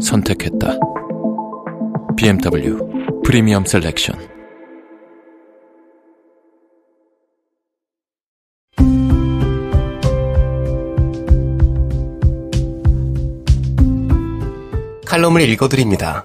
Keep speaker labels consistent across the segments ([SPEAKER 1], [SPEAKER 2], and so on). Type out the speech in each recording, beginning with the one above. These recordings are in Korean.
[SPEAKER 1] 선택했다. BMW 프리미엄 셀렉션.
[SPEAKER 2] 칼럼을 읽어드립니다.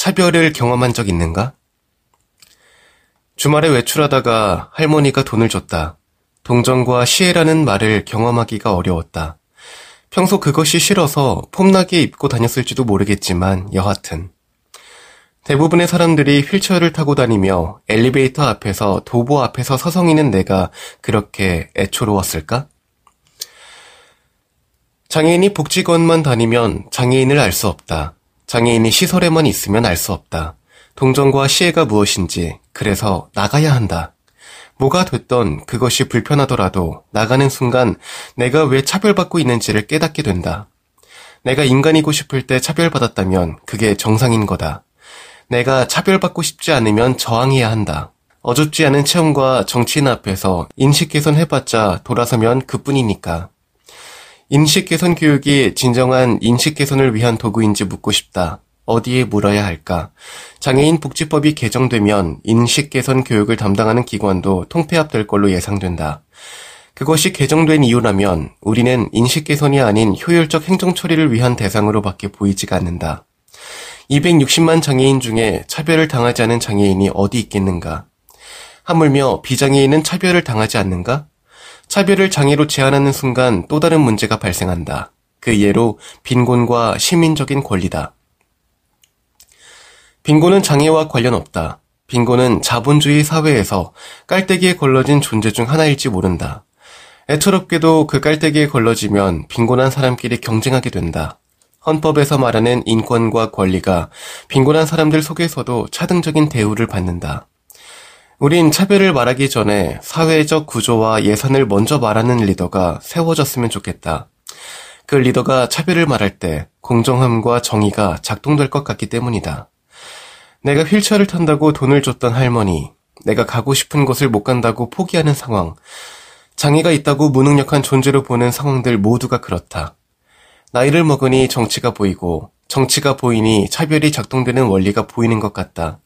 [SPEAKER 2] 차별을 경험한 적 있는가? 주말에 외출하다가 할머니가 돈을 줬다. 동정과 시혜라는 말을 경험하기가 어려웠다. 평소 그것이 싫어서 폼나게 입고 다녔을지도 모르겠지만 여하튼 대부분의 사람들이 휠체어를 타고 다니며 엘리베이터 앞에서 도보 앞에서 서성이는 내가 그렇게 애초로웠을까? 장애인이 복지관만 다니면 장애인을 알 수 없다. 장애인이 시설에만 있으면 알 수 없다. 동정과 시혜가 무엇인지 그래서 나가야 한다. 뭐가 됐던 그것이 불편하더라도 나가는 순간 내가 왜 차별받고 있는지를 깨닫게 된다. 내가 인간이고 싶을 때 차별받았다면 그게 정상인 거다. 내가 차별받고 싶지 않으면 저항해야 한다. 어줍지 않은 체험과 정치인 앞에서 인식 개선해봤자 돌아서면 그뿐이니까. 인식 개선 교육이 진정한 인식 개선을 위한 도구인지 묻고 싶다. 어디에 물어야 할까? 장애인 복지법이 개정되면 인식 개선 교육을 담당하는 기관도 통폐합될 걸로 예상된다. 그것이 개정된 이유라면 우리는 인식 개선이 아닌 효율적 행정 처리를 위한 대상으로밖에 보이지가 않는다. 260만 장애인 중에 차별을 당하지 않은 장애인이 어디 있겠는가? 하물며 비장애인은 차별을 당하지 않는가? 차별을 장애로 제한하는 순간 또 다른 문제가 발생한다. 그 예로 빈곤과 시민적인 권리다. 빈곤은 장애와 관련 없다. 빈곤은 자본주의 사회에서 깔때기에 걸러진 존재 중 하나일지 모른다. 애처롭게도 그 깔때기에 걸러지면 빈곤한 사람끼리 경쟁하게 된다. 헌법에서 말하는 인권과 권리가 빈곤한 사람들 속에서도 차등적인 대우를 받는다. 우린 차별을 말하기 전에 사회적 구조와 예산을 먼저 말하는 리더가 세워졌으면 좋겠다. 그 리더가 차별을 말할 때 공정함과 정의가 작동될 것 같기 때문이다. 내가 휠체어를 탄다고 돈을 줬던 할머니, 내가 가고 싶은 곳을 못 간다고 포기하는 상황, 장애가 있다고 무능력한 존재로 보는 상황들 모두가 그렇다. 나이를 먹으니 정치가 보이고, 정치가 보이니 차별이 작동되는 원리가 보이는 것 같다.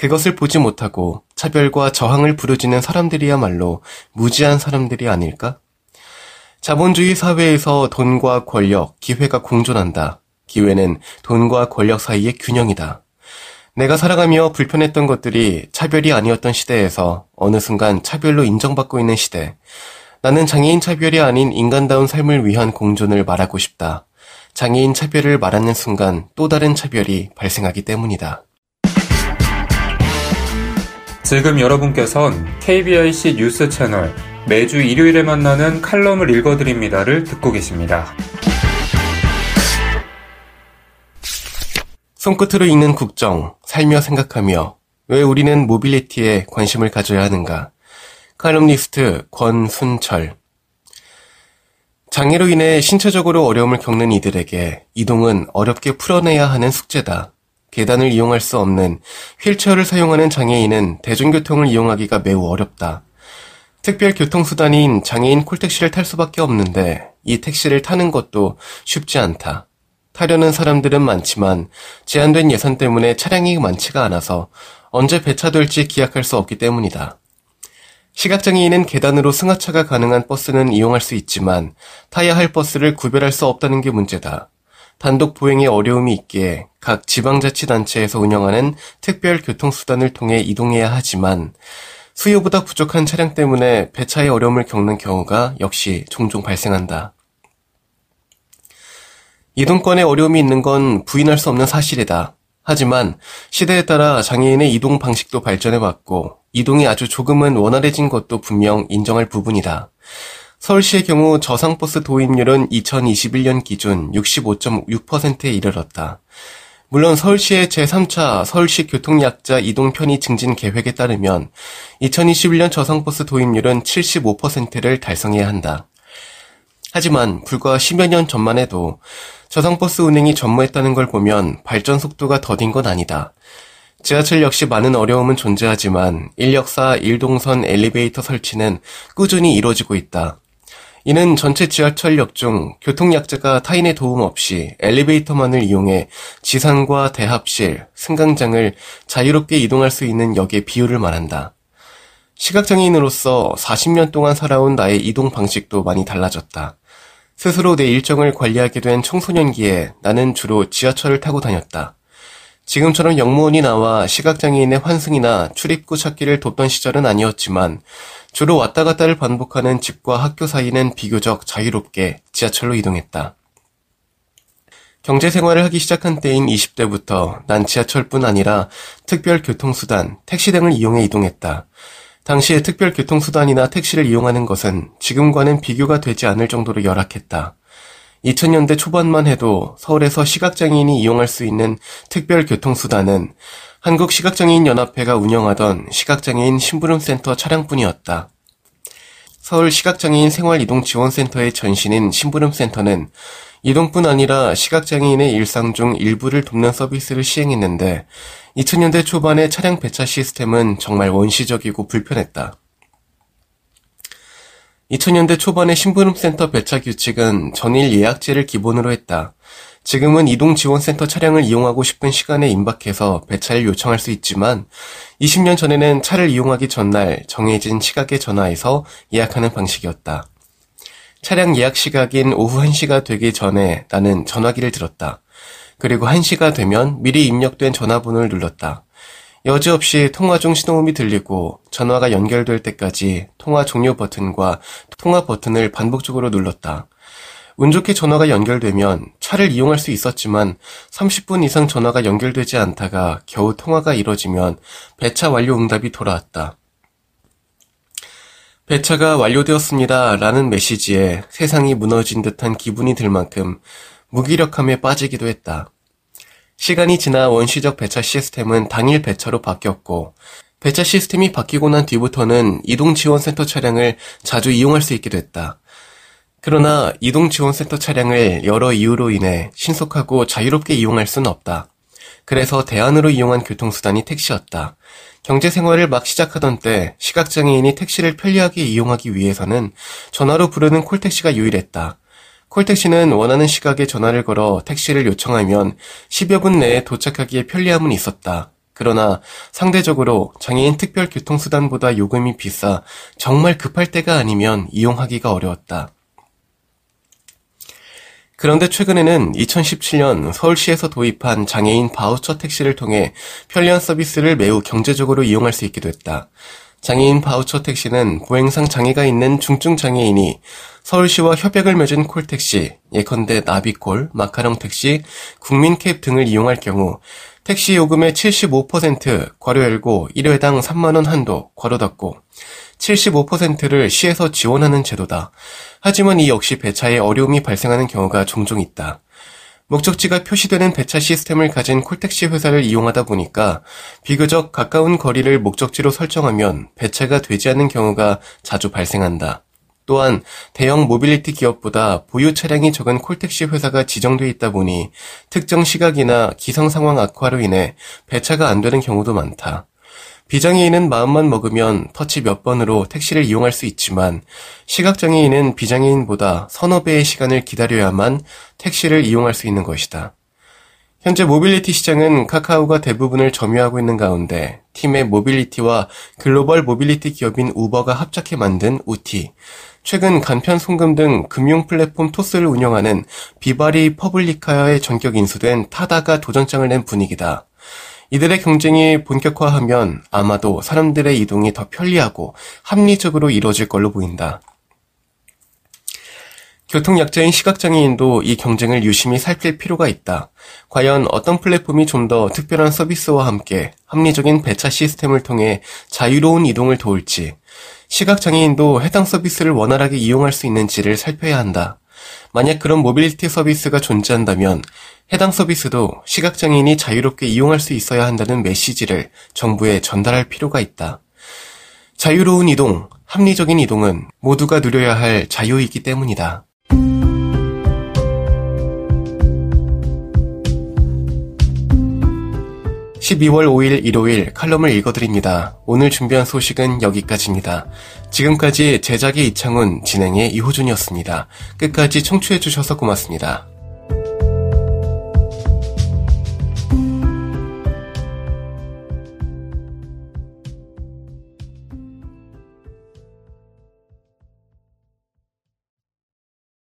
[SPEAKER 2] 그것을 보지 못하고 차별과 저항을 부르짖는 사람들이야말로 무지한 사람들이 아닐까? 자본주의 사회에서 돈과 권력, 기회가 공존한다. 기회는 돈과 권력 사이의 균형이다. 내가 살아가며 불편했던 것들이 차별이 아니었던 시대에서 어느 순간 차별로 인정받고 있는 시대. 나는 장애인 차별이 아닌 인간다운 삶을 위한 공존을 말하고 싶다. 장애인 차별을 말하는 순간 또 다른 차별이 발생하기 때문이다.
[SPEAKER 3] 지금 여러분께선 KBIC 뉴스 채널 매주 일요일에 만나는 칼럼을 읽어드립니다를 듣고 계십니다.
[SPEAKER 2] 손끝으로 읽는 국정, 살며 생각하며 왜 우리는 모빌리티에 관심을 가져야 하는가? 칼럼니스트 권순철 장애로 인해 신체적으로 어려움을 겪는 이들에게 이동은 어렵게 풀어내야 하는 숙제다. 계단을 이용할 수 없는 휠체어를 사용하는 장애인은 대중교통을 이용하기가 매우 어렵다. 특별 교통수단인 장애인 콜택시를 탈 수밖에 없는데 이 택시를 타는 것도 쉽지 않다. 타려는 사람들은 많지만 제한된 예산 때문에 차량이 많지가 않아서 언제 배차될지 기약할 수 없기 때문이다. 시각장애인은 계단으로 승하차가 가능한 버스는 이용할 수 있지만 타야 할 버스를 구별할 수 없다는 게 문제다. 단독 보행에 어려움이 있기에 각 지방자치단체에서 운영하는 특별 교통수단을 통해 이동해야 하지만 수요보다 부족한 차량 때문에 배차에 어려움을 겪는 경우가 역시 종종 발생한다. 이동권에 어려움이 있는 건 부인할 수 없는 사실이다. 하지만 시대에 따라 장애인의 이동 방식도 발전해왔고 이동이 아주 조금은 원활해진 것도 분명 인정할 부분이다. 서울시의 경우 저상버스 도입률은 2021년 기준 65.6%에 이르렀다. 물론 서울시의 제3차 서울시 교통약자 이동 편의 증진 계획에 따르면 2021년 저상버스 도입률은 75%를 달성해야 한다. 하지만 불과 10여 년 전만 해도 저상버스 운행이 전무했다는 걸 보면 발전 속도가 더딘 건 아니다. 지하철 역시 많은 어려움은 존재하지만 인력사 1동선 엘리베이터 설치는 꾸준히 이루어지고 있다. 이는 전체 지하철역 중 교통약자가 타인의 도움 없이 엘리베이터만을 이용해 지상과 대합실, 승강장을 자유롭게 이동할 수 있는 역의 비율을 말한다. 시각장애인으로서 40년 동안 살아온 나의 이동 방식도 많이 달라졌다. 스스로 내 일정을 관리하게 된 청소년기에 나는 주로 지하철을 타고 다녔다. 지금처럼 영무원이 나와 시각장애인의 환승이나 출입구 찾기를 돕던 시절은 아니었지만 주로 왔다 갔다를 반복하는 집과 학교 사이는 비교적 자유롭게 지하철로 이동했다. 경제 생활을 하기 시작한 때인 20대부터 난 지하철뿐 아니라 특별 교통수단, 택시 등을 이용해 이동했다. 당시에 특별 교통수단이나 택시를 이용하는 것은 지금과는 비교가 되지 않을 정도로 열악했다. 2000년대 초반만 해도 서울에서 시각장애인이 이용할 수 있는 특별 교통수단은 한국시각장애인연합회가 운영하던 시각장애인 심부름센터 차량뿐이었다. 서울 시각장애인 생활이동지원센터의 전신인 심부름센터는 이동뿐 아니라 시각장애인의 일상 중 일부를 돕는 서비스를 시행했는데 2000년대 초반의 차량 배차 시스템은 정말 원시적이고 불편했다. 2000년대 초반의 심부름센터 배차 규칙은 전일 예약제를 기본으로 했다. 지금은 이동지원센터 차량을 이용하고 싶은 시간에 임박해서 배차를 요청할 수 있지만 20년 전에는 차를 이용하기 전날 정해진 시각에 전화해서 예약하는 방식이었다. 차량 예약 시각인 오후 1시가 되기 전에 나는 전화기를 들었다. 그리고 1시가 되면 미리 입력된 전화번호를 눌렀다. 여지없이 통화 중 신호음이 들리고 전화가 연결될 때까지 통화 종료 버튼과 통화 버튼을 반복적으로 눌렀다. 운 좋게 전화가 연결되면 차를 이용할 수 있었지만 30분 이상 전화가 연결되지 않다가 겨우 통화가 이뤄지면 배차 완료 응답이 돌아왔다. 배차가 완료되었습니다. 라는 메시지에 세상이 무너진 듯한 기분이 들 만큼 무기력함에 빠지기도 했다. 시간이 지나 원시적 배차 시스템은 당일 배차로 바뀌었고, 배차 시스템이 바뀌고 난 뒤부터는 이동지원센터 차량을 자주 이용할 수 있게 됐다. 그러나 이동지원센터 차량을 여러 이유로 인해 신속하고 자유롭게 이용할 수는 없다. 그래서 대안으로 이용한 교통수단이 택시였다. 경제생활을 막 시작하던 때 시각장애인이 택시를 편리하게 이용하기 위해서는 전화로 부르는 콜택시가 유일했다. 콜택시는 원하는 시각에 전화를 걸어 택시를 요청하면 10여 분 내에 도착하기에 편리함은 있었다. 그러나 상대적으로 장애인 특별 교통수단보다 요금이 비싸 정말 급할 때가 아니면 이용하기가 어려웠다. 그런데 최근에는 2017년 서울시에서 도입한 장애인 바우처 택시를 통해 편리한 서비스를 매우 경제적으로 이용할 수 있게 됐다. 장애인 바우처 택시는 보행상 장애가 있는 중증 장애인이 서울시와 협약을 맺은 콜택시, 예컨대 나비콜, 마카롱 택시, 국민캡 등을 이용할 경우 택시 요금의 75% 괄호 열고 1회당 3만원 한도 괄호 닫고 75%를 시에서 지원하는 제도다. 하지만 이 역시 배차에 어려움이 발생하는 경우가 종종 있다. 목적지가 표시되는 배차 시스템을 가진 콜택시 회사를 이용하다 보니까 비교적 가까운 거리를 목적지로 설정하면 배차가 되지 않는 경우가 자주 발생한다. 또한 대형 모빌리티 기업보다 보유 차량이 적은 콜택시 회사가 지정돼 있다 보니 특정 시각이나 기상 상황 악화로 인해 배차가 안 되는 경우도 많다. 비장애인은 마음만 먹으면 터치 몇 번으로 택시를 이용할 수 있지만 시각장애인은 비장애인보다 서너 배의 시간을 기다려야만 택시를 이용할 수 있는 것이다. 현재 모빌리티 시장은 카카오가 대부분을 점유하고 있는 가운데 티맵 모빌리티와 글로벌 모빌리티 기업인 우버가 합작해 만든 우티, 최근 간편 송금 등 금융 플랫폼 토스를 운영하는 비바리 퍼블리카에 전격 인수된 타다가 도전장을 낸 분위기다. 이들의 경쟁이 본격화하면 아마도 사람들의 이동이 더 편리하고 합리적으로 이루어질 걸로 보인다. 교통약자인 시각장애인도 이 경쟁을 유심히 살필 필요가 있다. 과연 어떤 플랫폼이 좀 더 특별한 서비스와 함께 합리적인 배차 시스템을 통해 자유로운 이동을 도울지, 시각장애인도 해당 서비스를 원활하게 이용할 수 있는지를 살펴야 한다. 만약 그런 모빌리티 서비스가 존재한다면 해당 서비스도 시각장애인이 자유롭게 이용할 수 있어야 한다는 메시지를 정부에 전달할 필요가 있다. 자유로운 이동, 합리적인 이동은 모두가 누려야 할 자유이기 때문이다. 12월 5일 일요일 칼럼을 읽어드립니다. 오늘 준비한 소식은 여기까지입니다. 지금까지 제작의 이창훈, 진행의 이호준이었습니다. 끝까지 청취해주셔서 고맙습니다.